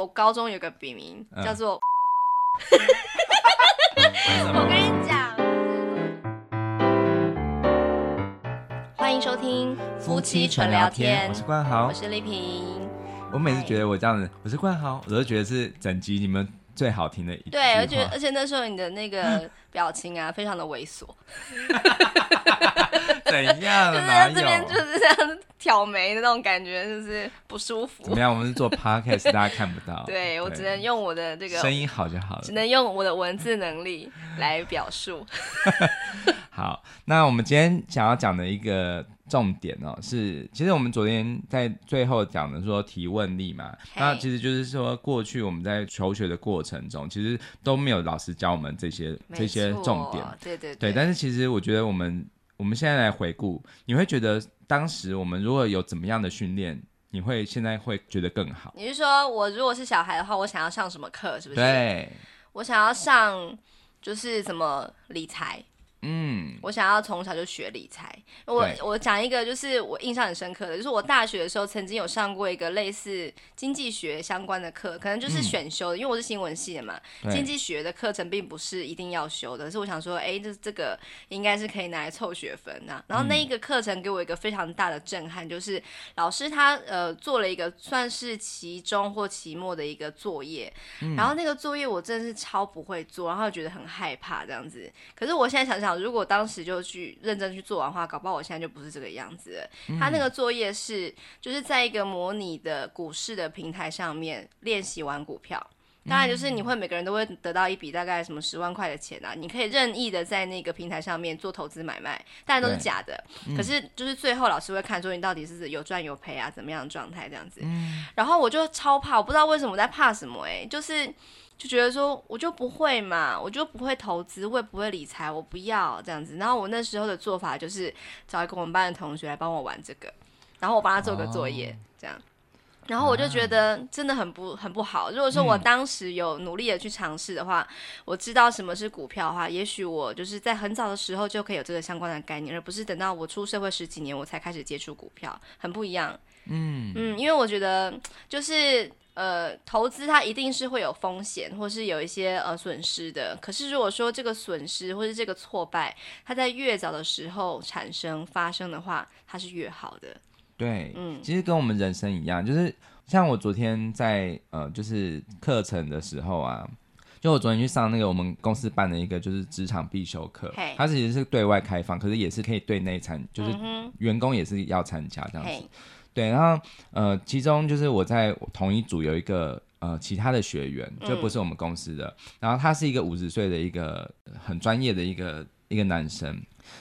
我高中有个笔名、嗯、叫做，嗯、我跟你讲，欢迎收听夫妻纯聊天，我是冠豪，我是丽萍。我每次觉得我这样子，我是冠豪，我都觉得是整集你们最好听的一。对，而且而且那时候你的那个 表情啊，非常的猥琐。怎样？就是这边就是这样挑眉的那种感觉，就是不舒服。怎么样？我们是做 podcast，大家看不到。对，对我只能用我的这个声音好就好了，只能用我的文字能力来表述。好，那我们今天想要讲的一个重点哦，是其实我们昨天在最后讲的说提问力嘛，那其实就是说过去我们在求学的过程中，其实都没有老师教我们这些这些重点。对对对，对。但是其实我觉得我们。我们现在来回顾，你会觉得当时我们如果有怎么样的训练，你会现在会觉得更好？你是说我如果是小孩的话，我想要上什么课，是不是？对，我想要上就是什么理财。嗯，我想要从小就学理财。我我讲一个，就是我印象很深刻的，就是我大学的时候曾经有上过一个类似经济学相关的课，可能就是选修的，嗯、因为我是新闻系的嘛。经济学的课程并不是一定要修的，是我想说，哎、欸，这这个应该是可以拿来凑学分呐、啊。然后那一个课程给我一个非常大的震撼，就是老师他呃做了一个算是期中或期末的一个作业，嗯、然后那个作业我真的是超不会做，然后觉得很害怕这样子。可是我现在想想。如果当时就去认真去做完的话，搞不好我现在就不是这个样子了。嗯、他那个作业是就是在一个模拟的股市的平台上面练习玩股票，当然就是你会每个人都会得到一笔大概什么十万块的钱啊，你可以任意的在那个平台上面做投资买卖，当然都是假的。嗯、可是就是最后老师会看说你到底是有赚有赔啊，怎么样的状态这样子。嗯、然后我就超怕，我不知道为什么我在怕什么哎、欸，就是。就觉得说，我就不会嘛，我就不会投资，我也不会理财，我不要这样子。然后我那时候的做法就是找一个我们班的同学来帮我玩这个，然后我帮他做个作业，这样。然后我就觉得真的很不很不好。如果说我当时有努力的去尝试的话，我知道什么是股票的话，也许我就是在很早的时候就可以有这个相关的概念，而不是等到我出社会十几年我才开始接触股票，很不一样。嗯嗯，因为我觉得就是。呃，投资它一定是会有风险，或是有一些呃损失的。可是如果说这个损失或是这个挫败，它在越早的时候产生发生的话，它是越好的。对，嗯，其实跟我们人生一样，就是像我昨天在呃就是课程的时候啊，就我昨天去上那个我们公司办的一个就是职场必修课它其实是对外开放，可是也是可以对内参，就是员工也是要参加这样子。对，然后呃，其中就是我在同一组有一个呃其他的学员，就不是我们公司的，嗯、然后他是一个五十岁的一个很专业的一个一个男生，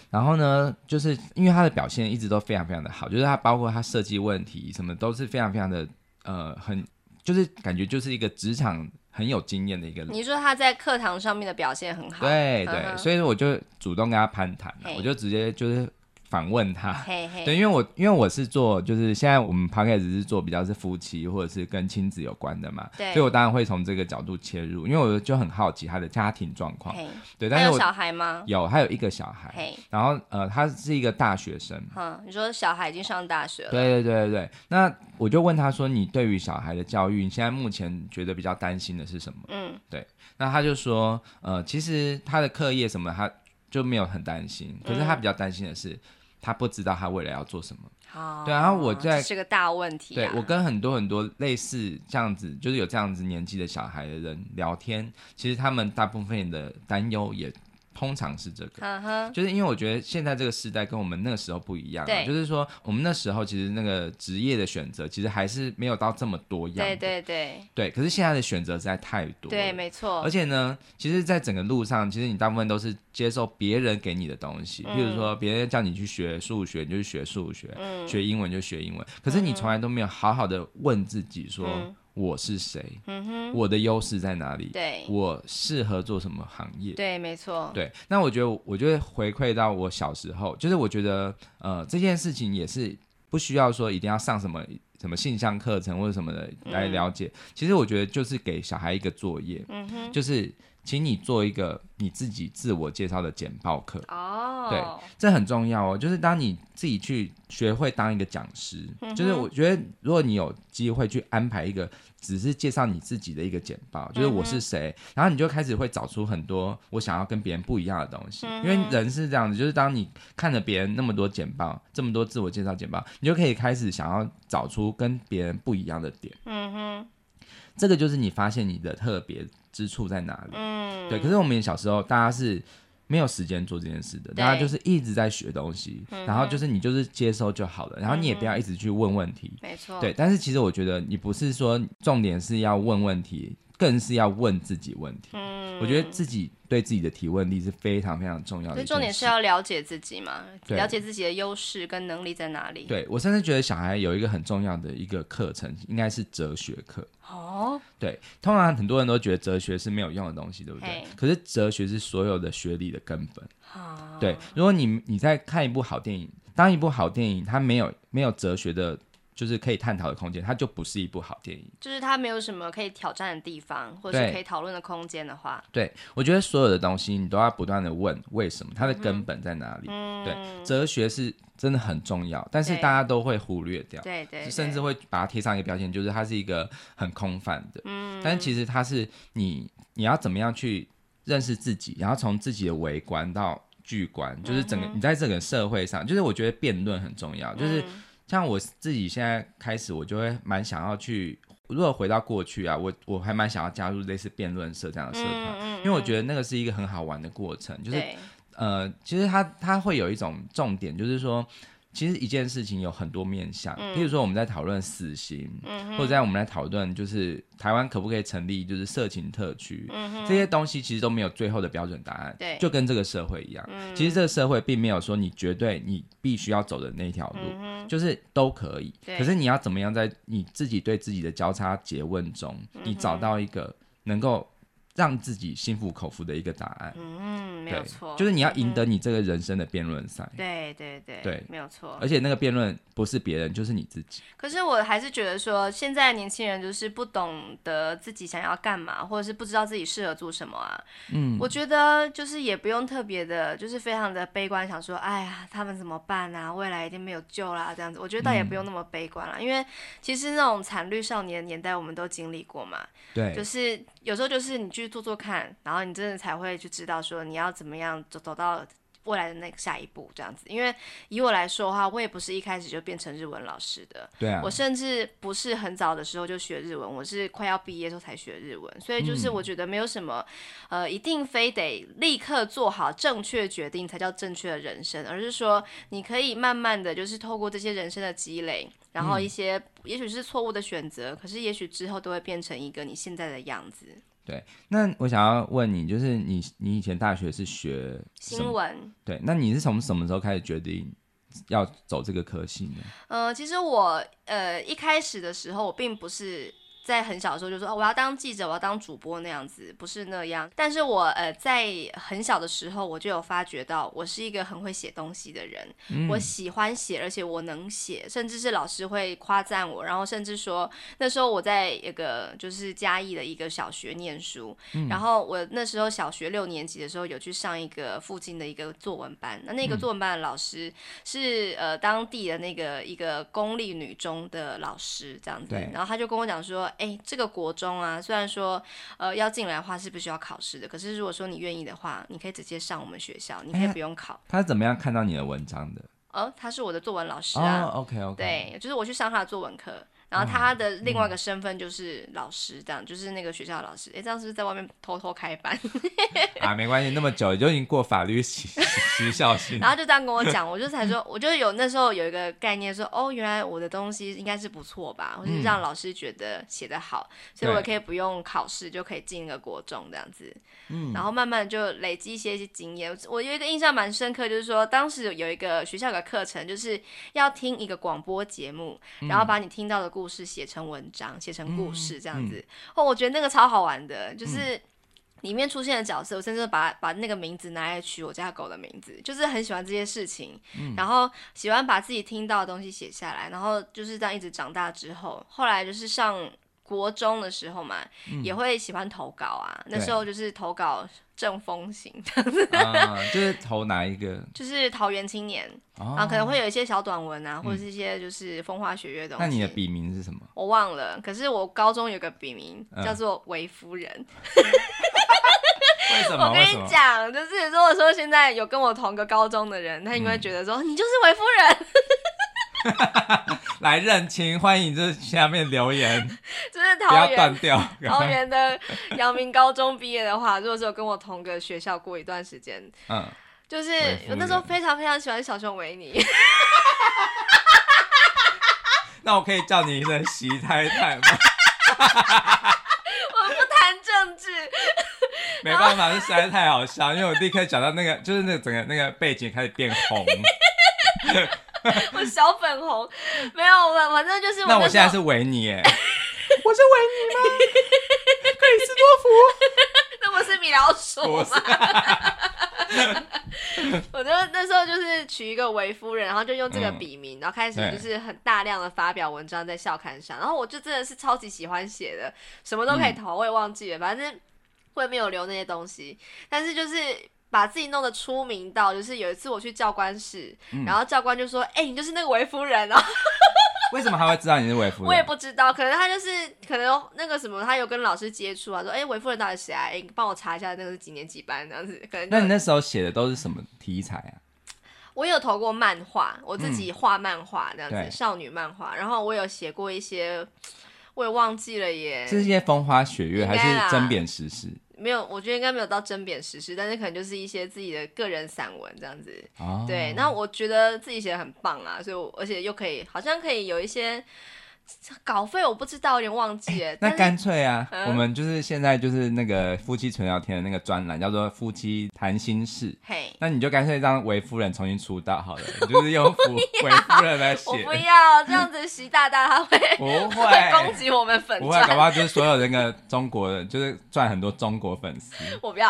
然后呢，就是因为他的表现一直都非常非常的好，就是他包括他设计问题什么都是非常非常的呃很，就是感觉就是一个职场很有经验的一个人。你说他在课堂上面的表现很好，对对，所以我就主动跟他攀谈，嘿我就直接就是。访问他，嘿嘿。对，因为我因为我是做，就是现在我们 podcast 是做比较是夫妻或者是跟亲子有关的嘛，对，所以我当然会从这个角度切入，因为我就很好奇他的家庭状况，嘿。对，但是我有小孩吗？有，他有一个小孩，嘿。然后呃，他是一个大学生，嗯，你说小孩已经上大学了，对对对对。对，那我就问他说，你对于小孩的教育，你现在目前觉得比较担心的是什么？嗯，对，那他就说，呃，其实他的课业什么他就没有很担心，可是他比较担心的是。嗯他不知道他未来要做什么，哦、对，然后我在是个大问题、啊。对，我跟很多很多类似这样子，就是有这样子年纪的小孩的人聊天，其实他们大部分的担忧也。通常是这个，uh huh. 就是因为我觉得现在这个时代跟我们那个时候不一样，对就是说我们那时候其实那个职业的选择其实还是没有到这么多样，对对对，对。可是现在的选择实在太多，对，没错。而且呢，其实，在整个路上，其实你大部分都是接受别人给你的东西，嗯、比如说别人叫你去学数学，你就学数学；嗯、学英文就学英文。可是你从来都没有好好的问自己说。嗯我是谁？嗯哼，我的优势在哪里？对，我适合做什么行业？对，没错。对，那我觉得，我觉得回馈到我小时候，就是我觉得，呃，这件事情也是不需要说一定要上什么什么性向课程或者什么的来了解。嗯、其实我觉得就是给小孩一个作业，嗯、哼就是请你做一个你自己自我介绍的简报课。哦，对，这很重要哦。就是当你自己去学会当一个讲师，嗯、就是我觉得如果你有机会去安排一个。只是介绍你自己的一个简报，就是我是谁，嗯、然后你就开始会找出很多我想要跟别人不一样的东西。嗯、因为人是这样子，就是当你看着别人那么多简报，这么多自我介绍简报，你就可以开始想要找出跟别人不一样的点。嗯哼，这个就是你发现你的特别之处在哪里。嗯，对。可是我们小时候，大家是。没有时间做这件事的，大家就是一直在学东西，然后就是你就是接收就好了，然后你也不要一直去问问题，没错，对。但是其实我觉得你不是说重点是要问问题，更是要问自己问题。嗯，我觉得自己对自己的提问力是非常非常重要的。所以重点是要了解自己嘛，了解自己的优势跟能力在哪里。对，我甚至觉得小孩有一个很重要的一个课程，应该是哲学课。哦，对，通常很多人都觉得哲学是没有用的东西，对不对？可是哲学是所有的学历的根本。哦，对，如果你你在看一部好电影，当一部好电影它没有没有哲学的，就是可以探讨的空间，它就不是一部好电影。就是它没有什么可以挑战的地方，或者是可以讨论的空间的话，对，我觉得所有的东西你都要不断的问为什么，它的根本在哪里？嗯，对，哲学是。真的很重要，但是大家都会忽略掉，对对，甚至会把它贴上一个标签，就是它是一个很空泛的。嗯，但其实它是你你要怎么样去认识自己，然后从自己的微观到巨观，就是整个你在这个社会上，就是我觉得辩论很重要。就是像我自己现在开始，我就会蛮想要去，如果回到过去啊，我我还蛮想要加入类似辩论社这样的社团，因为我觉得那个是一个很好玩的过程，就是。呃，其实它它会有一种重点，就是说，其实一件事情有很多面向。嗯、譬如说，我们在讨论死刑，嗯、或者在我们来讨论，就是台湾可不可以成立就是色情特区，嗯、这些东西其实都没有最后的标准答案。对，就跟这个社会一样，嗯、其实这个社会并没有说你绝对你必须要走的那条路，嗯、就是都可以。对可是你要怎么样在你自己对自己的交叉诘问中，你找到一个能够。让自己心服口服的一个答案，嗯，没有错，就是你要赢得你这个人生的辩论赛，对对对，对，没有错，而且那个辩论不是别人，就是你自己。可是我还是觉得说，现在年轻人就是不懂得自己想要干嘛，或者是不知道自己适合做什么啊。嗯，我觉得就是也不用特别的，就是非常的悲观，想说，哎呀，他们怎么办啊？未来一定没有救啦，这样子。我觉得倒也不用那么悲观了，嗯，因为其实那种惨绿少年的年代我们都经历过嘛。对，就是有时候就是你去。做做看，然后你真的才会去知道说你要怎么样走走到未来的那个下一步这样子。因为以我来说的话，我也不是一开始就变成日文老师的，对啊，我甚至不是很早的时候就学日文，我是快要毕业的时候才学日文。所以就是我觉得没有什么，嗯、呃，一定非得立刻做好正确决定才叫正确的人生，而是说你可以慢慢的就是透过这些人生的积累，然后一些也许是错误的选择，可是也许之后都会变成一个你现在的样子。对，那我想要问你，就是你你以前大学是学新闻，对，那你是从什么时候开始决定要走这个科系呢？呃，其实我呃一开始的时候，我并不是。在很小的时候就说，哦，我要当记者，我要当主播那样子，不是那样。但是我呃在很小的时候我就有发觉到，我是一个很会写东西的人，嗯、我喜欢写，而且我能写，甚至是老师会夸赞我，然后甚至说那时候我在一个就是嘉义的一个小学念书，嗯、然后我那时候小学六年级的时候有去上一个附近的一个作文班，那那个作文班的老师是呃当地的那个一个公立女中的老师这样子，然后他就跟我讲说。哎、欸，这个国中啊，虽然说，呃，要进来的话是不需要考试的，可是如果说你愿意的话，你可以直接上我们学校，你可以不用考。欸、他是怎么样看到你的文章的？哦，他是我的作文老师啊。哦、OK OK。对，就是我去上他的作文课。然后他的另外一个身份就是老师，这样、嗯、就是那个学校的老师。哎，这样是不是在外面偷偷开班？啊，没关系，那么久就已经过法律时时效性。然后就这样跟我讲，我就才说，我就有那时候有一个概念说，说哦，原来我的东西应该是不错吧，或是让老师觉得写得好，嗯、所以我可以不用考试就可以进一个国中这样子。嗯。然后慢慢就累积一些一些经验。我有一个印象蛮深刻，就是说当时有一个学校有个课程，就是要听一个广播节目，然后把你听到的。故事写成文章，写成故事这样子，哦、oh, 我觉得那个超好玩的，就是里面出现的角色，我甚至把把那个名字拿来取我家狗的名字，就是很喜欢这些事情，嗯、然后喜欢把自己听到的东西写下来，然后就是这样一直长大之后，后来就是上国中的时候嘛，嗯、也会喜欢投稿啊，那时候就是投稿正风行，啊、就是投哪一个？就是桃园青年，哦、然后可能会有一些小短文啊，或者是一些就是风花雪月的东西。那你的笔名是什么？我忘了，可是我高中有个笔名叫做韦夫人。嗯为什么？我跟你讲，就是如果说现在有跟我同个高中的人，他应该觉得说、嗯、你就是韦夫人，来认亲，欢迎这下面留言，就是桃园桃园的阳明高中毕业的话，如果说跟我同个学校过一段时间，嗯，就是我那时候非常非常喜欢小熊维尼，那我可以叫你一声席太太吗？我不谈政治。没办法，这实在太好笑，因为我立刻讲到那个，就是那个整个那个背景开始变红，我小粉红，没有，我反正就是我那。那我现在是维尼耶，我是维尼吗？克里斯多福？那不是米老鼠吗？我就那时候就是取一个韦夫人，然后就用这个笔名，嗯、然后开始就是很大量的发表文章在校刊上，然后我就真的是超级喜欢写的，什么都可以投，我也忘记了，反正。会没有留那些东西，但是就是把自己弄得出名到，就是有一次我去教官室，嗯、然后教官就说：“哎、欸，你就是那个韦夫人哦。”为什么他会知道你是韦夫人？我也不知道，可能他就是可能那个什么，他有跟老师接触啊，说：“哎、欸，韦夫人到底谁啊？哎、欸，帮我查一下，那个是几年几班这样子。”可能那你那时候写的都是什么题材啊？我有投过漫画，我自己画漫画这样子，嗯、少女漫画，然后我有写过一些，我也忘记了耶。这是些风花雪月还是针砭时事？没有，我觉得应该没有到针砭时事，但是可能就是一些自己的个人散文这样子。哦、对，那我觉得自己写的很棒啊，所以我而且又可以，好像可以有一些。稿费我不知道，有点忘记了。欸、那干脆啊，嗯、我们就是现在就是那个夫妻纯聊天的那个专栏，叫做“夫妻谈心事”。嘿，那你就干脆让韦夫人重新出道好了，你就是用韦 夫人来写。我不要这样子，习大大他会不会，攻击我们粉专？不会，搞不好就是所有那个中国人，就是赚很多中国粉丝。我不要。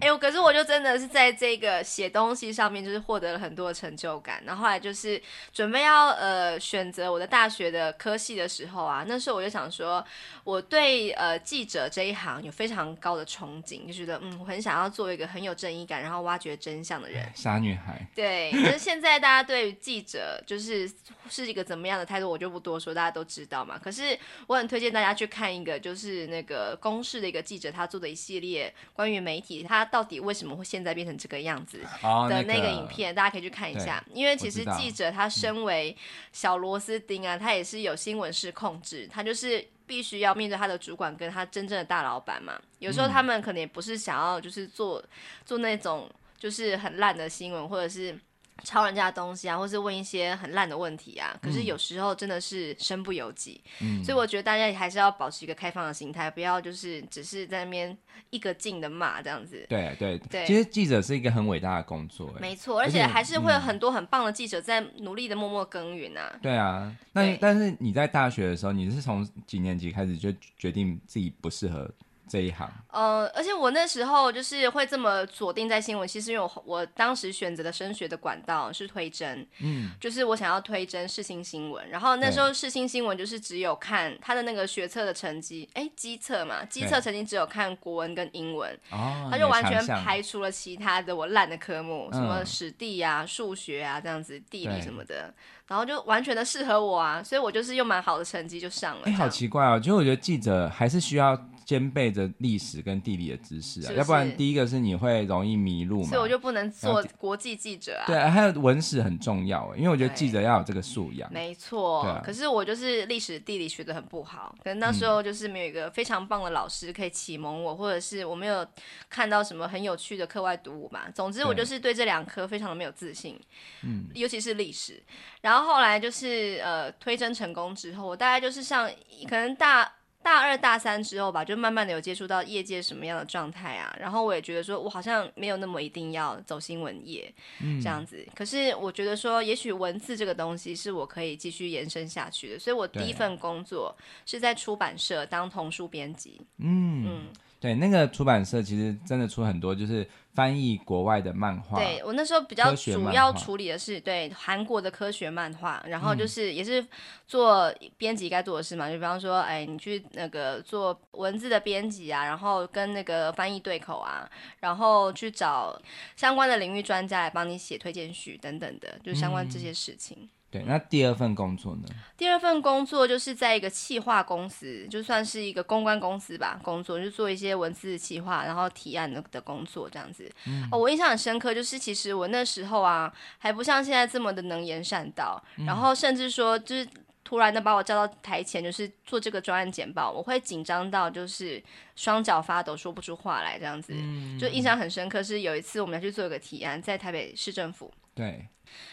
哎、欸，可是我就真的是在这个写东西上面，就是获得了很多的成就感。然后后来就是准备要呃选择我的大学。学的科系的时候啊，那时候我就想说，我对呃记者这一行有非常高的憧憬，就觉得嗯，我很想要做一个很有正义感，然后挖掘真相的人。傻女孩。对，可是现在大家对于记者就是是一个怎么样的态度，我就不多说，大家都知道嘛。可是我很推荐大家去看一个，就是那个公视的一个记者他做的一系列关于媒体，他到底为什么会现在变成这个样子的那个影片，哦那个、大家可以去看一下。因为其实记者他身为小螺丝钉啊。他也是有新闻室控制，他就是必须要面对他的主管跟他真正的大老板嘛。有时候他们可能也不是想要就是做做那种就是很烂的新闻，或者是。抄人家的东西啊，或是问一些很烂的问题啊，可是有时候真的是身不由己，嗯、所以我觉得大家还是要保持一个开放的心态，不要就是只是在那边一个劲的骂这样子。对对对，其实记者是一个很伟大的工作，没错，而且还是会有很多很棒的记者在努力的默默耕耘啊。对啊，那但是你在大学的时候，你是从几年级开始就决定自己不适合？这一行，呃，而且我那时候就是会这么锁定在新闻，其实因为我我当时选择的升学的管道是推甄，嗯，就是我想要推甄世新新闻，然后那时候世新新闻就是只有看他的那个学测的成绩，哎，基测嘛，基测成绩只有看国文跟英文，哦，他就完全排除了其他的我烂的科目，什么史地啊、数学啊这样子，地理什么的，然后就完全的适合我啊，所以我就是用蛮好的成绩就上了。哎，好奇怪哦，其实我觉得记者还是需要。兼备着历史跟地理的知识啊，是是要不然第一个是你会容易迷路嘛，所以我就不能做国际记者啊。对，还有文史很重要，因为我觉得记者要有这个素养。没错，啊、可是我就是历史地理学的很不好，可能那时候就是没有一个非常棒的老师可以启蒙我，嗯、或者是我没有看到什么很有趣的课外读物嘛。总之，我就是对这两科非常的没有自信，嗯，尤其是历史。然后后来就是呃推甄成功之后，我大概就是像可能大。大二大三之后吧，就慢慢的有接触到业界什么样的状态啊，然后我也觉得说，我好像没有那么一定要走新闻业，嗯，这样子。可是我觉得说，也许文字这个东西是我可以继续延伸下去的，所以我第一份工作是在出版社当童书编辑。嗯嗯，对，那个出版社其实真的出很多，就是翻译国外的漫画。对，我那时候比较主要处理的是对韩国的科学漫画，然后就是也是做编辑该做的事嘛，嗯、就比方说，哎，你去那个做文字的编辑啊，然后跟那个翻译对口啊，然后去找相关的领域专家来帮你写推荐序等等的，就相关这些事情。嗯对，那第二份工作呢？第二份工作就是在一个企划公司，就算是一个公关公司吧，工作就做一些文字企划，然后提案的的工作这样子。嗯、哦，我印象很深刻，就是其实我那时候啊，还不像现在这么的能言善道，嗯、然后甚至说就是突然的把我叫到台前，就是做这个专案简报，我会紧张到就是双脚发抖，说不出话来这样子。嗯、就印象很深刻，是有一次我们要去做一个提案，在台北市政府。对。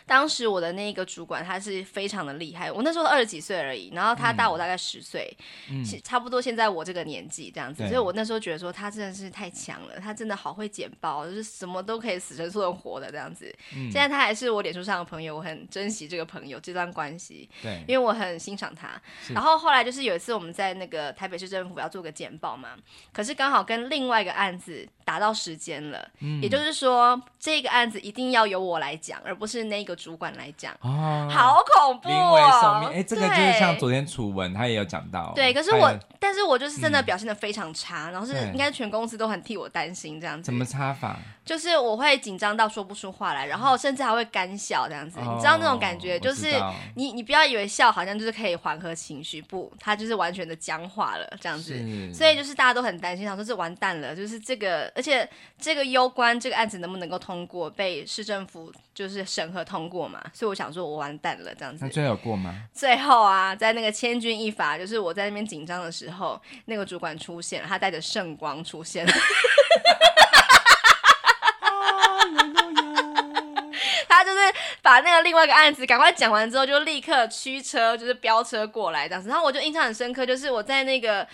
当时我的那个主管他是非常的厉害，我那时候二十几岁而已，然后他大我大概十岁，嗯、差不多现在我这个年纪这样子，所以我那时候觉得说他真的是太强了，他真的好会剪报，就是什么都可以死撑说活的这样子。嗯、现在他还是我脸书上的朋友，我很珍惜这个朋友这段关系，对，因为我很欣赏他。然后后来就是有一次我们在那个台北市政府要做个简报嘛，可是刚好跟另外一个案子打到时间了，嗯、也就是说这个案子一定要由我来讲，而不是那个。主管来讲，哦，好恐怖哦！哎，这个就是像昨天楚文他也有讲到，对。可是我，但是我就是真的表现的非常差，然后是应该全公司都很替我担心这样子。怎么差法？就是我会紧张到说不出话来，然后甚至还会干笑这样子。你知道那种感觉，就是你你不要以为笑好像就是可以缓和情绪，不，他就是完全的僵化了这样子。所以就是大家都很担心，想说这完蛋了，就是这个，而且这个攸关这个案子能不能够通过，被市政府就是审核通过。过嘛，所以我想说，我完蛋了这样子。那最后有过吗？最后啊，在那个千钧一发，就是我在那边紧张的时候，那个主管出现了，他带着圣光出现了。那个另外一个案子赶快讲完之后，就立刻驱车，就是飙车过来这样子。然后我就印象很深刻，就是我在那个。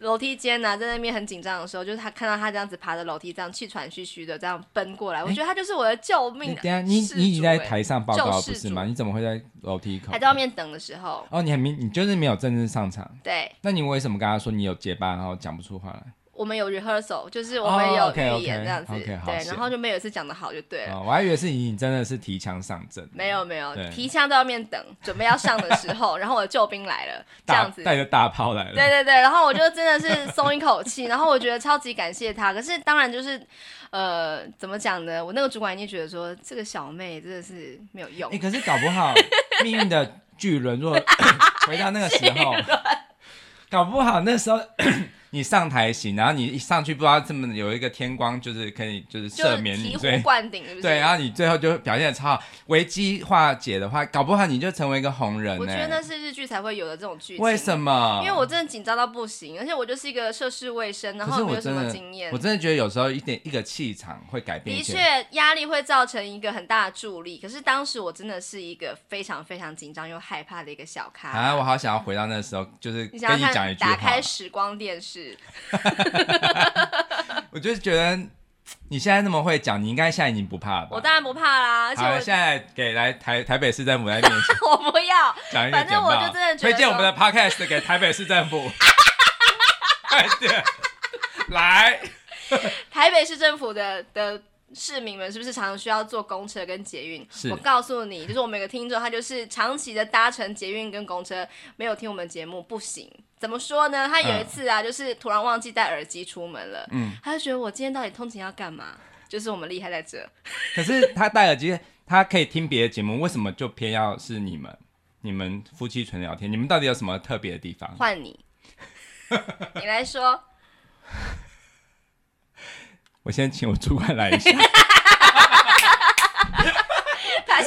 楼梯间呢、啊，在那边很紧张的时候，就是他看到他这样子爬着楼梯，这样气喘吁吁的这样奔过来，欸、我觉得他就是我的救命。等下，你你已经在台上报告不是吗？你怎么会在楼梯口？还在外面等的时候。哦，你还没，你就是没有正式上场。对。那你为什么跟他说你有结巴，然后讲不出话来？我们有 rehearsal，就是我们有预演这样子，对，然后就没有一次讲的好就对了。我还以为是你真的是提枪上阵。没有没有，提枪在外面等，准备要上的时候，然后我的救兵来了，这样子带着大炮来了。对对对，然后我就真的是松一口气，然后我觉得超级感谢他。可是当然就是，呃，怎么讲呢？我那个主管已经觉得说，这个小妹真的是没有用。哎，可是搞不好 命运的巨轮若 回到那个时候，搞不好那时候。你上台行，然后你一上去不知道这么有一个天光，就是可以就是赦免你，醍醐灌顶，对，然后你最后就表现的超好，危机化解的话，搞不好你就成为一个红人。我觉得那是日剧才会有的这种剧情。为什么？因为我真的紧张到不行，而且我就是一个涉世未深，然后没有什么经验。我真的觉得有时候一点一个气场会改变。的确，压力会造成一个很大的助力。可是当时我真的是一个非常非常紧张又害怕的一个小咖。啊，我好想要回到那时候，就是跟你讲一句话，打开时光电视。我就是觉得你现在那么会讲，你应该现在已经不怕了吧？我当然不怕啦，而且我现在给来台台北市政府来面前，我不要讲一个简报，反正我就真的推荐我们的 podcast 给台北市政府，快点来台北市政府的的。市民们是不是常常需要坐公车跟捷运？是我告诉你，就是我每个听众，他就是长期的搭乘捷运跟公车，没有听我们节目不行。怎么说呢？他有一次啊，嗯、就是突然忘记带耳机出门了，嗯，他就觉得我今天到底通勤要干嘛？就是我们厉害在这。可是他戴耳机，他可以听别的节目，为什么就偏要是你们？你们夫妻纯聊天，你们到底有什么特别的地方？换你，你来说。我先请我主管来一下。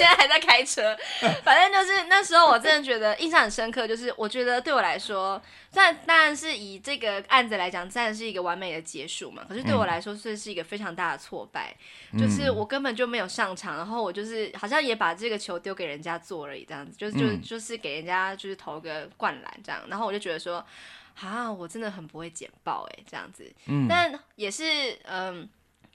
他现在还在开车，反正就是那时候我真的觉得印象很深刻，就是我觉得对我来说，但当然是以这个案子来讲，当然是一个完美的结束嘛。可是对我来说，这是一个非常大的挫败，嗯、就是我根本就没有上场，然后我就是好像也把这个球丢给人家做而已，这样子，就是就就是给人家就是投个灌篮这样，然后我就觉得说。啊，我真的很不会剪报哎，这样子，嗯，但也是，嗯，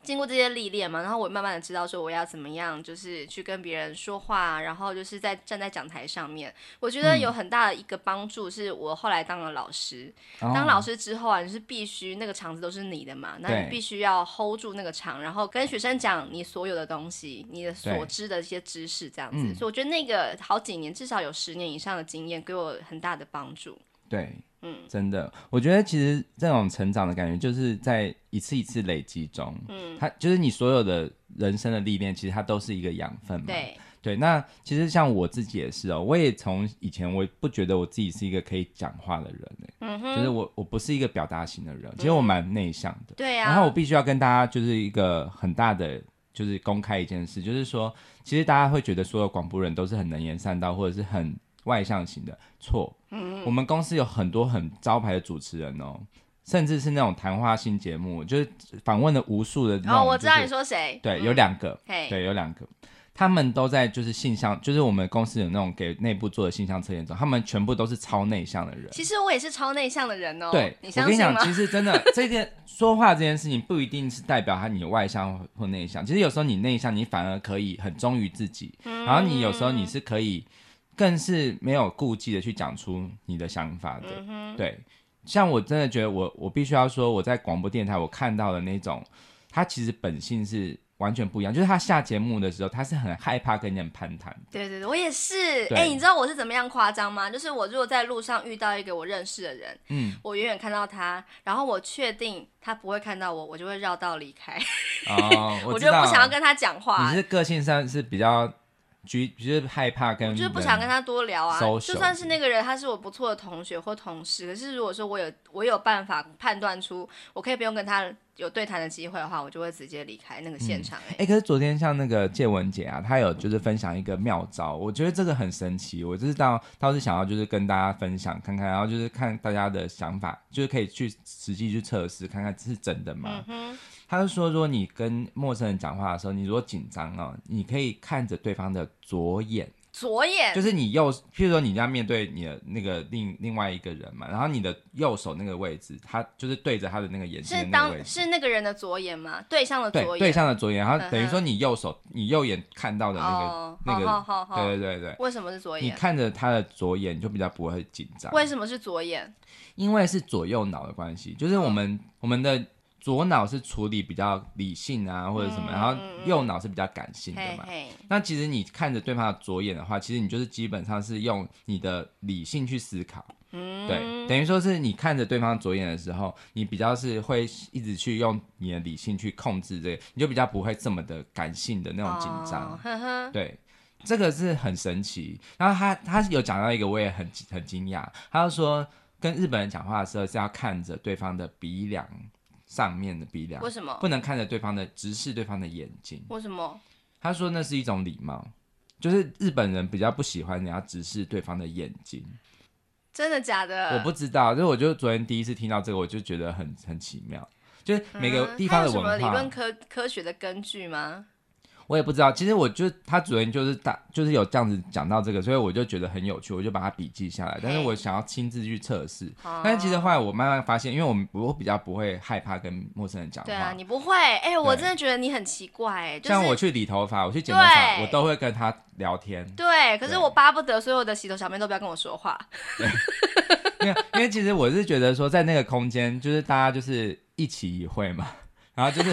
经过这些历练嘛，然后我慢慢的知道说我要怎么样，就是去跟别人说话，然后就是在站在讲台上面，我觉得有很大的一个帮助，是我后来当了老师。嗯、当老师之后啊，你是必须那个场子都是你的嘛，那你必须要 hold 住那个场，然后跟学生讲你所有的东西，你的所知的一些知识这样子。嗯、所以我觉得那个好几年，至少有十年以上的经验，给我很大的帮助。对。嗯，真的，我觉得其实这种成长的感觉，就是在一次一次累积中，嗯，它就是你所有的人生的历练，其实它都是一个养分嘛。对对，那其实像我自己也是哦，我也从以前我不觉得我自己是一个可以讲话的人，嗯哼，就是我我不是一个表达型的人，其实我蛮内向的，对呀。然后我必须要跟大家就是一个很大的就是公开一件事，就是说，其实大家会觉得所有广播人都是很能言善道，或者是很。外向型的错，嗯，我们公司有很多很招牌的主持人哦，甚至是那种谈话性节目，就是访问了无数的。哦，我知道你说谁？对，有两个，对，有两个，他们都在就是性向，就是我们公司有那种给内部做的性向测验中，他们全部都是超内向的人。其实我也是超内向的人哦。对，我跟你讲，其实真的 这件说话这件事情不一定是代表他你外向或内向，其实有时候你内向，你反而可以很忠于自己，然后你有时候你是可以。更是没有顾忌的去讲出你的想法的，嗯、对，像我真的觉得我我必须要说，我在广播电台我看到的那种，他其实本性是完全不一样，就是他下节目的时候，他是很害怕跟人攀谈。对对对，我也是。哎、欸，你知道我是怎么样夸张吗？就是我如果在路上遇到一个我认识的人，嗯，我远远看到他，然后我确定他不会看到我，我就会绕道离开。哦，我，我就不想要跟他讲话。你是个性上是比较。就是害怕跟，就是不想跟他多聊啊。就算是那个人，他是我不错的同学或同事，可是如果说我有我有办法判断出，我可以不用跟他有对谈的机会的话，我就会直接离开那个现场。哎、嗯欸，可是昨天像那个建文姐啊，她有就是分享一个妙招，我觉得这个很神奇。我就是到倒是想要就是跟大家分享看看，然后就是看大家的想法，就是可以去实际去测试看看是真的吗？嗯他就说，如果你跟陌生人讲话的时候，你如果紧张哦，你可以看着对方的左眼，左眼就是你右，譬如说你要面对你的那个另另外一个人嘛，然后你的右手那个位置，他就是对着他的那个眼睛是当是那个人的左眼吗？对象的左眼，对，对象的左眼，然后等于说你右手你右眼看到的那个、哦、那个，对对对对，为什么是左眼？你看着他的左眼就比较不会紧张。为什么是左眼？因为是左右脑的关系，就是我们、嗯、我们的。左脑是处理比较理性啊，或者什么，嗯、然后右脑是比较感性的嘛。嘿嘿，那其实你看着对方的左眼的话，其实你就是基本上是用你的理性去思考。嗯，对，等于说是你看着对方左眼的时候，你比较是会一直去用你的理性去控制这个，你就比较不会这么的感性的那种紧张。哦、呵呵对，这个是很神奇。然后他他有讲到一个，我也很很惊讶。他就说跟日本人讲话的时候是要看着对方的鼻梁。上面的鼻梁，为什么不能看着对方的，直视对方的眼睛？为什么？他说那是一种礼貌，就是日本人比较不喜欢你要直视对方的眼睛。真的假的？我不知道，就是我就昨天第一次听到这个，我就觉得很很奇妙，就是每个地方的文化，嗯、有什么理论科科学的根据吗？我也不知道，其实我就他主人就是大，就是有这样子讲到这个，所以我就觉得很有趣，我就把它笔记下来。但是我想要亲自去测试。但是其实后来我慢慢发现，因为我们我比较不会害怕跟陌生人讲话。对啊，你不会？哎、欸，我真的觉得你很奇怪。就是、像我去理头发，我去剪头发，我都会跟他聊天。对，可是我巴不得所有的洗头小妹都不要跟我说话。对，因为因为其实我是觉得说，在那个空间，就是大家就是一起一会嘛，然后就是。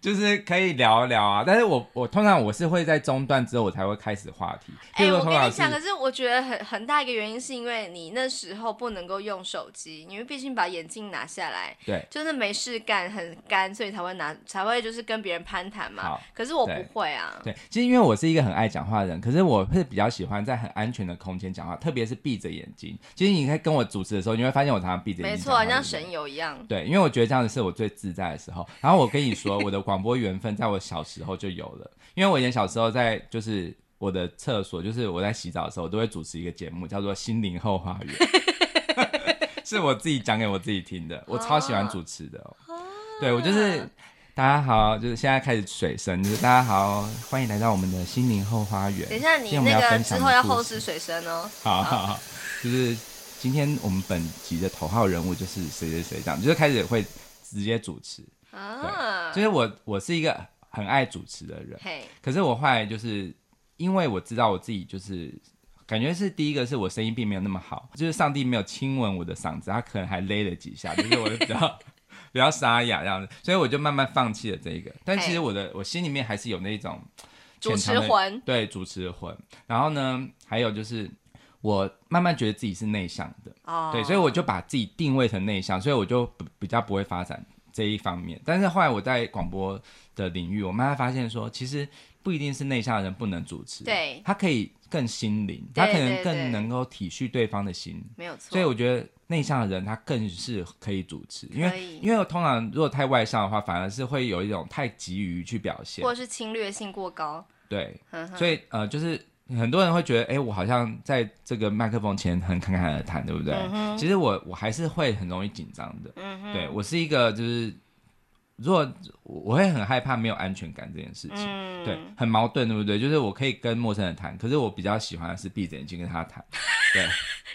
就是可以聊一聊啊，但是我我通常我是会在中断之后我才会开始话题。哎、欸，我跟你讲，可是我觉得很很大一个原因是因为你那时候不能够用手机，因为毕竟把眼镜拿下来，对，就是没事干很干，所以才会拿才会就是跟别人攀谈嘛。好可是我不会啊对。对，其实因为我是一个很爱讲话的人，可是我会比较喜欢在很安全的空间讲话，特别是闭着眼睛。其实你可以跟我主持的时候，你会发现我常常闭着眼睛。没错，像神游一样。对，因为我觉得这样子是我最自在的时候。然后我跟你说，我的。广播缘分在我小时候就有了，因为我以前小时候在就是我的厕所，就是我在洗澡的时候，我都会主持一个节目，叫做《心灵后花园》，是我自己讲给我自己听的，我超喜欢主持的哦。对，我就是大家好，就是现在开始水声，就是大家好，欢迎来到我们的心灵后花园。等一下，你那个之后要后置水声哦。好好好，就是今天我们本集的头号人物就是谁谁谁这样，就是开始会直接主持啊。嗯，就是我我是一个很爱主持的人，嘿，可是我后来就是因为我知道我自己就是感觉是第一个是我声音并没有那么好，就是上帝没有亲吻我的嗓子，他可能还勒了几下，就是我比较 比较沙哑这样子，所以我就慢慢放弃了这个。但其实我的我心里面还是有那种主持魂，对主持魂。然后呢，还有就是。我慢慢觉得自己是内向的，oh. 对，所以我就把自己定位成内向，所以我就比较不会发展这一方面。但是后来我在广播的领域，我慢慢发现说，其实不一定是内向的人不能主持，对，他可以更心灵，他可能更能够体恤对方的心，没有错。所以我觉得内向的人他更是可以主持，因为因为我通常如果太外向的话，反而是会有一种太急于去表现，或者是侵略性过高，对，所以呃就是。很多人会觉得，哎、欸，我好像在这个麦克风前很侃侃而谈，对不对？嗯、其实我我还是会很容易紧张的。嗯、对我是一个，就是如果我会很害怕没有安全感这件事情，嗯、对，很矛盾，对不对？就是我可以跟陌生人谈，可是我比较喜欢的是闭着眼睛跟他谈。对，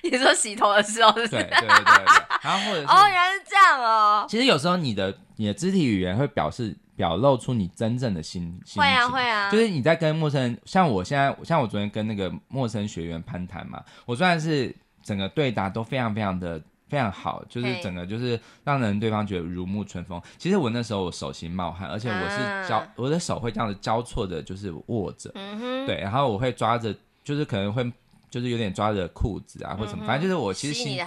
你说洗头的时候是是，对对对对对。然后或者是哦，原来是这样哦。其实有时候你的你的肢体语言会表示。表露出你真正的心，心会啊会啊，就是你在跟陌生人，像我现在，像我昨天跟那个陌生学员攀谈嘛，我虽然是整个对答都非常非常的非常好，就是整个就是让人对方觉得如沐春风。其实我那时候我手心冒汗，而且我是交、啊、我的手会这样子交错的，就是握着，嗯哼，对，然后我会抓着，就是可能会就是有点抓着裤子啊或什么，嗯、反正就是我其实心。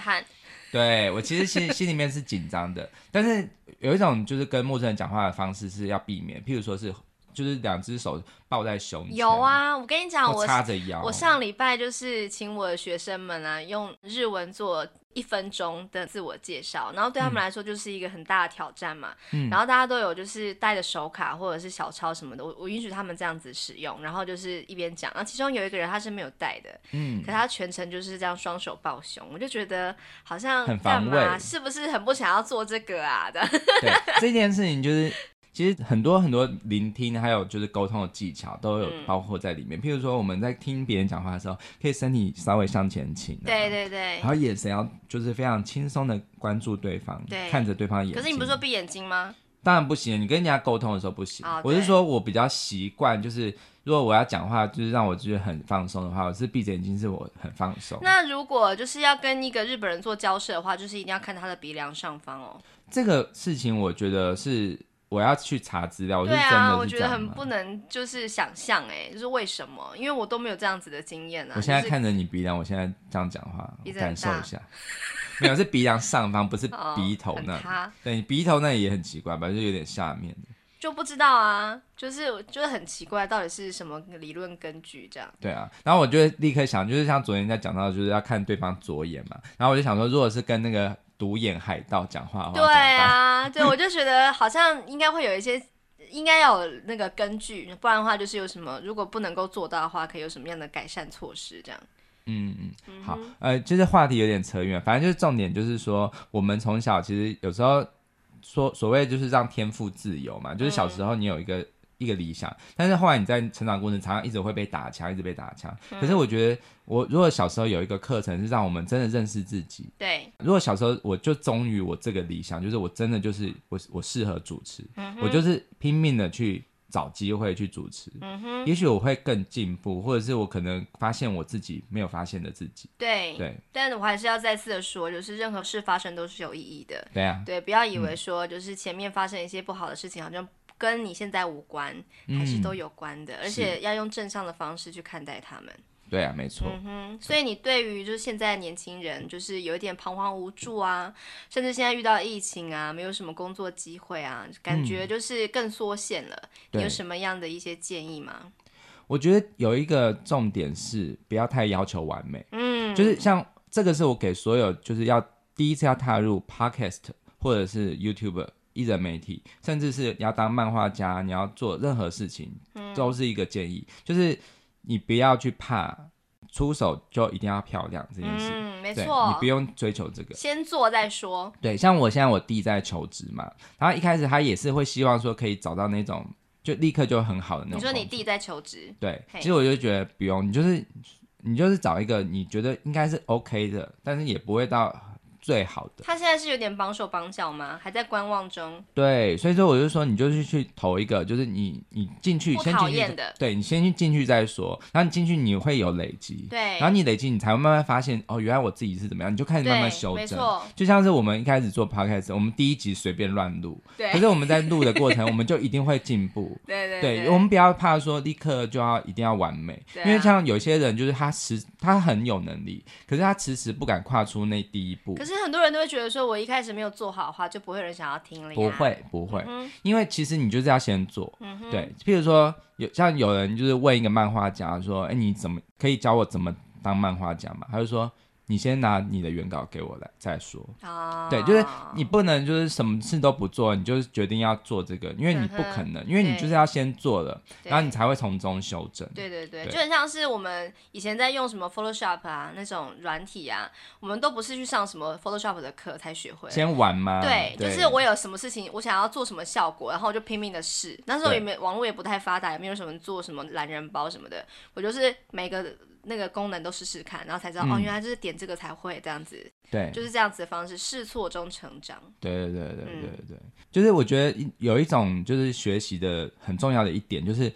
对，我其实心心里面是紧张的，但是有一种就是跟陌生人讲话的方式是要避免，譬如说是就是两只手抱在胸前。有啊，我跟你讲，我插着腰。我上礼拜就是请我的学生们啊用日文做。一分钟的自我介绍，然后对他们来说就是一个很大的挑战嘛。嗯、然后大家都有就是带着手卡或者是小抄什么的，我我允许他们这样子使用，然后就是一边讲。然后其中有一个人他是没有带的，嗯，可他全程就是这样双手抱胸，我就觉得好像很防卫，是不是很不想要做这个啊的？对，这件事情就是。其实很多很多聆听，还有就是沟通的技巧都有包括在里面。嗯、譬如说，我们在听别人讲话的时候，可以身体稍微向前倾，对对对，然后眼神要就是非常轻松的关注对方，对，看着对方眼睛。可是你不是说闭眼睛吗？当然不行，你跟人家沟通的时候不行。哦、我是说我比较习惯，就是如果我要讲话，就是让我觉得很放松的话，我是闭着眼睛，是我很放松。那如果就是要跟一个日本人做交涉的话，就是一定要看他的鼻梁上方哦。这个事情我觉得是。我要去查资料，对啊，我觉得很不能就是想象哎，就是为什么？因为我都没有这样子的经验啊。我现在看着你鼻梁，我现在这样讲话，感受一下，没有是鼻梁上方，不是鼻头那。哦、对，你鼻头那也很奇怪吧？就有点下面。就不知道啊，就是就是很奇怪，到底是什么理论根据这样？对啊，然后我就立刻想，就是像昨天在讲到，就是要看对方左眼嘛。然后我就想说，如果是跟那个。独眼海盗讲话的话，对啊，对，我就觉得好像应该会有一些，应该要有那个根据，不然的话就是有什么，如果不能够做到的话，可以有什么样的改善措施这样。嗯嗯，好，呃，就是话题有点扯远，反正就是重点就是说，我们从小其实有时候说所谓就是让天赋自由嘛，就是小时候你有一个。一个理想，但是后来你在成长过程常常一直会被打枪，一直被打枪。嗯、可是我觉得，我如果小时候有一个课程是让我们真的认识自己，对。如果小时候我就忠于我这个理想，就是我真的就是我我适合主持，嗯、我就是拼命的去找机会去主持。嗯哼。也许我会更进步，或者是我可能发现我自己没有发现的自己。对对。但我还是要再次的说，就是任何事发生都是有意义的。对啊。对，不要以为说就是前面发生一些不好的事情，好像。跟你现在无关，还是都有关的，嗯、而且要用正向的方式去看待他们。对啊，没错。嗯哼，所以你对于就是现在年轻人，就是有一点彷徨无助啊，甚至现在遇到疫情啊，没有什么工作机会啊，感觉就是更缩限了。嗯、你有什么样的一些建议吗？我觉得有一个重点是不要太要求完美。嗯，就是像这个是我给所有就是要第一次要踏入 Podcast 或者是 YouTuber。艺人媒体，甚至是你要当漫画家，你要做任何事情，嗯、都是一个建议，就是你不要去怕出手就一定要漂亮这件事。嗯，没错，你不用追求这个，先做再说。对，像我现在我弟在求职嘛，然后一开始他也是会希望说可以找到那种就立刻就很好的那种。你说你弟在求职？对，其实我就觉得不用，你就是你就是找一个你觉得应该是 OK 的，但是也不会到。最好的。他现在是有点绑手绑脚吗？还在观望中。对，所以说我就说，你就是去投一个，就是你你进去先进去，对你先去进去再说。然后你进去你会有累积，对，然后你累积你才会慢慢发现哦，原来我自己是怎么样，你就开始慢慢修正。就像是我们一开始做 podcast，我们第一集随便乱录，对，可是我们在录的过程，我们就一定会进步。对对对，对，我们不要怕说立刻就要一定要完美，因为像有些人就是他迟他很有能力，可是他迟迟不敢跨出那第一步。可是很多人都会觉得说，我一开始没有做好的话，就不会有人想要听了。不会不会，因为其实你就是要先做。对，譬如说有像有人就是问一个漫画家说，哎，你怎么可以教我怎么当漫画家嘛？他就说。你先拿你的原稿给我来再说。哦，对，就是你不能就是什么事都不做，你就是决定要做这个，因为你不可能，因为你就是要先做了，然后你才会从中修正。对对对，就很像是我们以前在用什么 Photoshop 啊那种软体啊，我们都不是去上什么 Photoshop 的课才学会。先玩吗？对，就是我有什么事情，我想要做什么效果，然后我就拼命的试。那时候也没网络也不太发达，也没有什么做什么懒人包什么的，我就是每个。那个功能都试试看，然后才知道、嗯、哦，原来就是点这个才会这样子。对，就是这样子的方式，试错中成长。对对对对对对对，嗯、就是我觉得有一种就是学习的很重要的一点，就是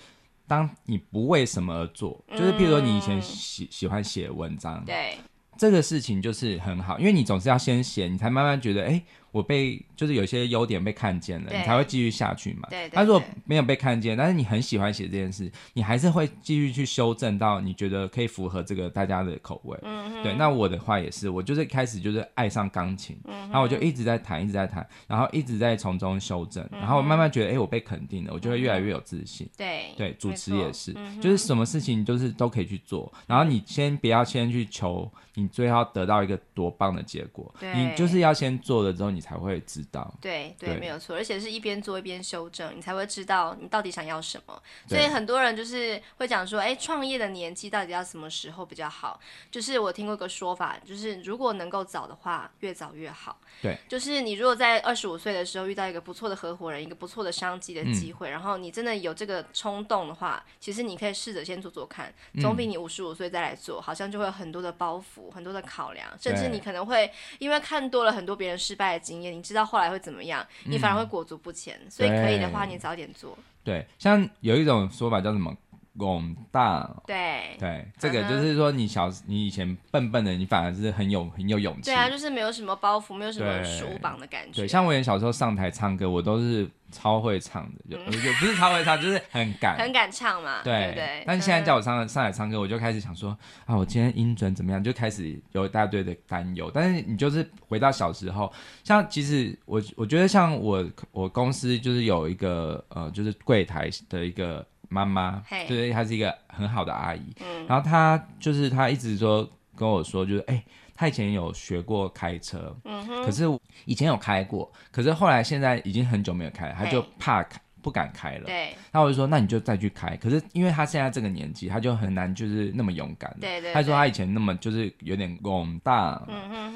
当你不为什么而做，就是譬如说你以前喜、嗯、喜欢写文章，对，这个事情就是很好，因为你总是要先写，你才慢慢觉得哎。诶我被就是有些优点被看见了，你才会继续下去嘛。对，他如果没有被看见，但是你很喜欢写这件事，你还是会继续去修正到你觉得可以符合这个大家的口味。嗯哼。对，那我的话也是，我就是开始就是爱上钢琴，嗯、然后我就一直在弹，一直在弹，然后一直在从中修正，然后慢慢觉得，哎、欸，我被肯定了，我就会越来越有自信。对、嗯、对，主持也是，嗯、就是什么事情就是都可以去做，然后你先不要先去求你最后得到一个多棒的结果，你就是要先做了之后，你才会知道。对对，没有错，而且是一边做一边修正，你才会知道你到底想要什么。所以很多人就是会讲说，哎，创业的年纪到底要什么时候比较好？就是我听过一个说法，就是如果能够早的话，越早越好。对，就是你如果在二十五岁的时候遇到一个不错的合伙人，一个不错的商机的机会，嗯、然后你真的有这个冲动的话，其实你可以试着先做做看，总比你五十五岁再来做，好像就会有很多的包袱，很多的考量，甚至你可能会因为看多了很多别人失败的经验，你知道后来会怎么样，你反而会裹足不前。嗯、所以可以的话，你早点做。对，像有一种说法叫什么？广大，对对，这个就是说，你小你以前笨笨的，你反而是很有很有勇气。对啊，就是没有什么包袱，没有什么束绑的感觉。对，像我以前小时候上台唱歌，我都是超会唱的，就就不是超会唱，就是很敢，很敢唱嘛。对对。但是现在叫我上上台唱歌，我就开始想说啊，我今天音准怎么样？就开始有一大堆的担忧。但是你就是回到小时候，像其实我我觉得像我我公司就是有一个呃，就是柜台的一个。妈妈，Hey. 对，她是一个很好的阿姨。嗯，然后她就是她一直说跟我说，就是哎，她以前有学过开车，可是以前有开过，可是后来现在已经很久没有开了，她就怕开，不敢开了。对，那我就说，那你就再去开。可是因为她现在这个年纪，她就很难就是那么勇敢。对对。她说她以前那么就是有点懵大，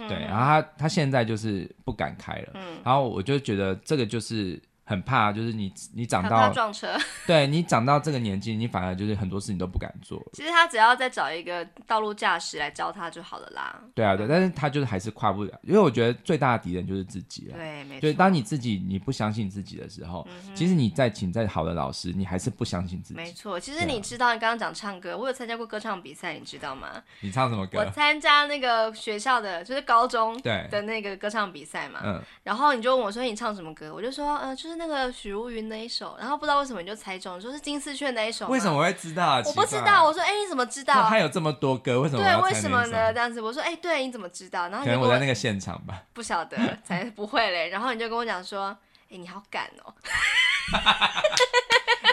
对，然后她她现在就是不敢开了。嗯，然后我就觉得这个就是。很怕，就是你你长到撞车，对你长到这个年纪，你反而就是很多事情都不敢做。其实他只要再找一个道路驾驶来教他就好了啦。对啊，对，但是他就是还是跨不了，因为我觉得最大的敌人就是自己了。对，没错。就是当你自己你不相信自己的时候，嗯、其实你再请再好的老师，你还是不相信自己。没错，其实你知道，你刚刚讲唱歌，我有参加过歌唱比赛，你知道吗？你唱什么歌？我参加那个学校的，就是高中的那个歌唱比赛嘛。嗯。然后你就问我说你唱什么歌，我就说呃，就是那个许茹芸。那一首，然后不知道为什么你就猜中，说是金丝雀那一首。为什么我会知道？我不知道。我说，哎，你怎么知道？他有这么多歌，为什么？对，为什么呢？这样子，我说，哎，对，你怎么知道？然后可能我在那个现场吧。不晓得，才不会嘞。然后你就跟我讲说，哎，你好敢哦。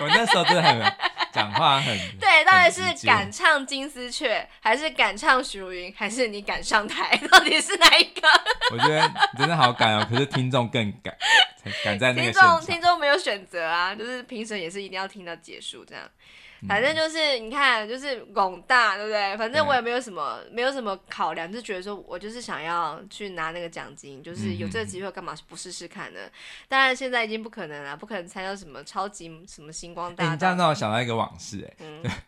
我那时候真的很讲话很 对，到底是敢唱金丝雀，还是敢唱许茹芸，还是你敢上台？到底是哪一个？我觉得你真的好敢哦，可是听众更敢。敢在那个听众听众没有选择啊，就是评审也是一定要听到结束这样。反正就是你看，就是广大，对不对？反正我也没有什么没有什么考量，就觉得说我就是想要去拿那个奖金，就是有这个机会，干嘛不试试看呢？当然现在已经不可能了，不可能参加什么超级什么星光大道。你这样让我想到一个往事，哎，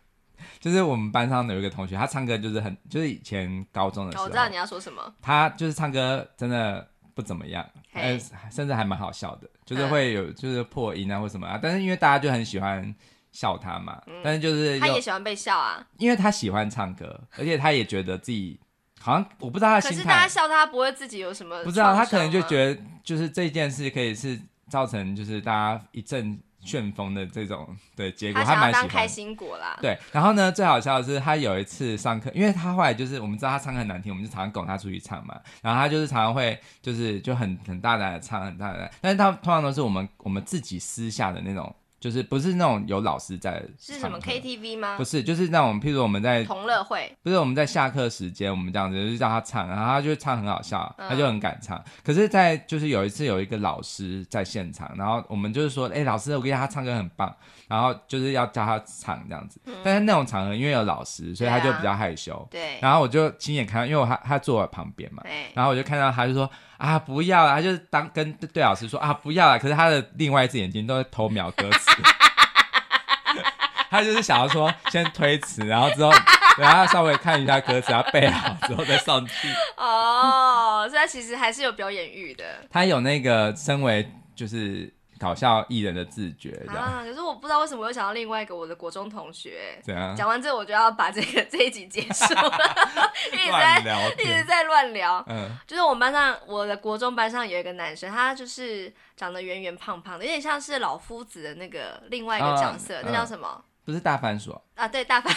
就是我们班上有一个同学，他唱歌就是很，就是以前高中的时候，我知道你要说什么。他就是唱歌真的不怎么样，呃，甚至还蛮好笑的，就是会有就是破音啊或什么啊。但是因为大家就很喜欢笑他嘛，但是就是他也喜欢被笑啊，因为他喜欢唱歌，而且他也觉得自己好像我不知道他心态，可是大家笑他不会自己有什么？不知道他可能就觉得就是这件事可以是造成就是大家一阵。旋风的这种对结果，他蛮喜欢。当开心果啦。对，然后呢，最好笑的是他有一次上课，因为他后来就是我们知道他唱歌很难听，我们就常常拱他出去唱嘛。然后他就是常常会就是就很很大胆的唱，很大胆，但是他通常都是我们我们自己私下的那种。就是不是那种有老师在，是什么 KTV 吗？不是，就是那种，譬如我们在同乐会，不是我们在下课时间，我们这样子就是叫他唱，然后他就唱很好笑，他就很敢唱。嗯、可是，在就是有一次有一个老师在现场，然后我们就是说，哎、欸，老师，我跟你讲，他唱歌很棒，然后就是要叫他唱这样子。嗯、但是那种场合，因为有老师，所以他就比较害羞。对、啊。然后我就亲眼看到，因为我他他坐我旁边嘛，对。然后我就看到他就说。啊，不要啦！他就是当跟对老师说啊，不要啊。可是他的另外一只眼睛都在偷瞄歌词，他就是想要说先推迟，然后之后然后稍微看一下歌词，然后背好之后再上去。哦，所以他其实还是有表演欲的。他有那个身为就是。搞笑艺人的自觉啊，可是我不知道为什么我又想到另外一个我的国中同学。怎样？讲完这个我就要把这个这一集结束了，一直在一直在乱聊。嗯，就是我们班上，我的国中班上有一个男生，他就是长得圆圆胖胖的，有点像是老夫子的那个另外一个角色，哦、那叫什么？不是大番薯啊？对，大番。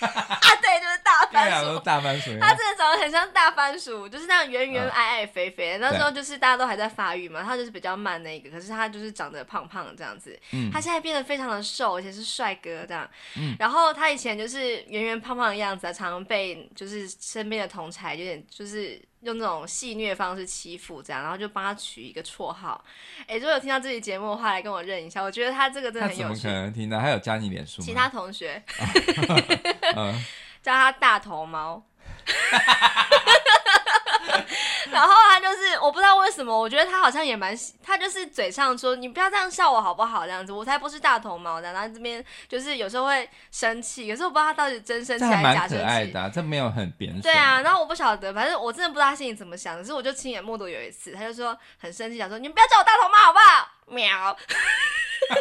啊，对，就是大番薯，大番薯，他真的长得很像大番薯，就是那样圆圆矮矮肥肥的。那时候就是大家都还在发育嘛，他就是比较慢那个，可是他就是长得胖胖的这样子。嗯，他现在变得非常的瘦，而且是帅哥这样。嗯，然后他以前就是圆圆胖胖的样子，常常被就是身边的同才有点就是。用那种戏谑方式欺负这样，然后就帮他取一个绰号。哎，如果有听到这期节目的话，来跟我认一下。我觉得他这个真的很有怎么可能听到？还有加你脸书？其他同学，叫他大头猫。然后他就是，我不知道为什么，我觉得他好像也蛮喜，他就是嘴上说你不要这样笑我好不好？这样子，我才不是大头猫的。然后这边就是有时候会生气，可是我不知道他到底真生气还是假生气。这蛮可爱的、啊，这没有很贬损。对啊，然后我不晓得，反正我真的不知道他心里怎么想的。可是我就亲眼目睹有一次，他就说很生气，想说你们不要叫我大头猫好不好？喵。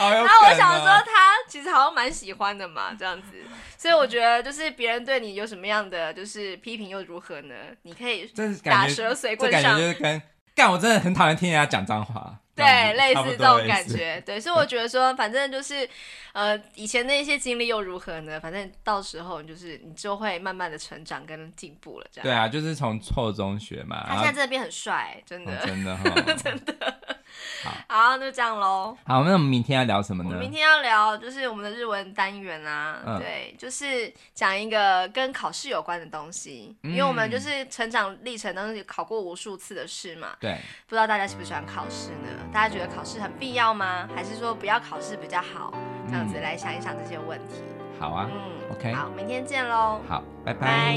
哦、然后我想说他其实好像蛮喜欢的嘛，这样子，所以我觉得就是别人对你有什么样的就是批评又如何呢？你可以打蛇随棍上，这感觉就是跟干，我真的很讨厌听人家讲脏话。对，类似这种感觉，对，所以我觉得说，反正就是，呃，以前的一些经历又如何呢？反正到时候就是你就会慢慢的成长跟进步了，这样。对啊，就是从错中学嘛。他现在真的变很帅，真的，哦、真的，真的。好，好，那就这样喽。好，那我们明天要聊什么呢？明天要聊就是我们的日文单元啊，嗯、对，就是讲一个跟考试有关的东西，嗯、因为我们就是成长历程当中有考过无数次的试嘛。对，不知道大家喜不喜欢考试呢？大家觉得考试很必要吗？还是说不要考试比较好？这样子来想一想这些问题。好啊，嗯，OK，好，明天见喽。好，拜拜。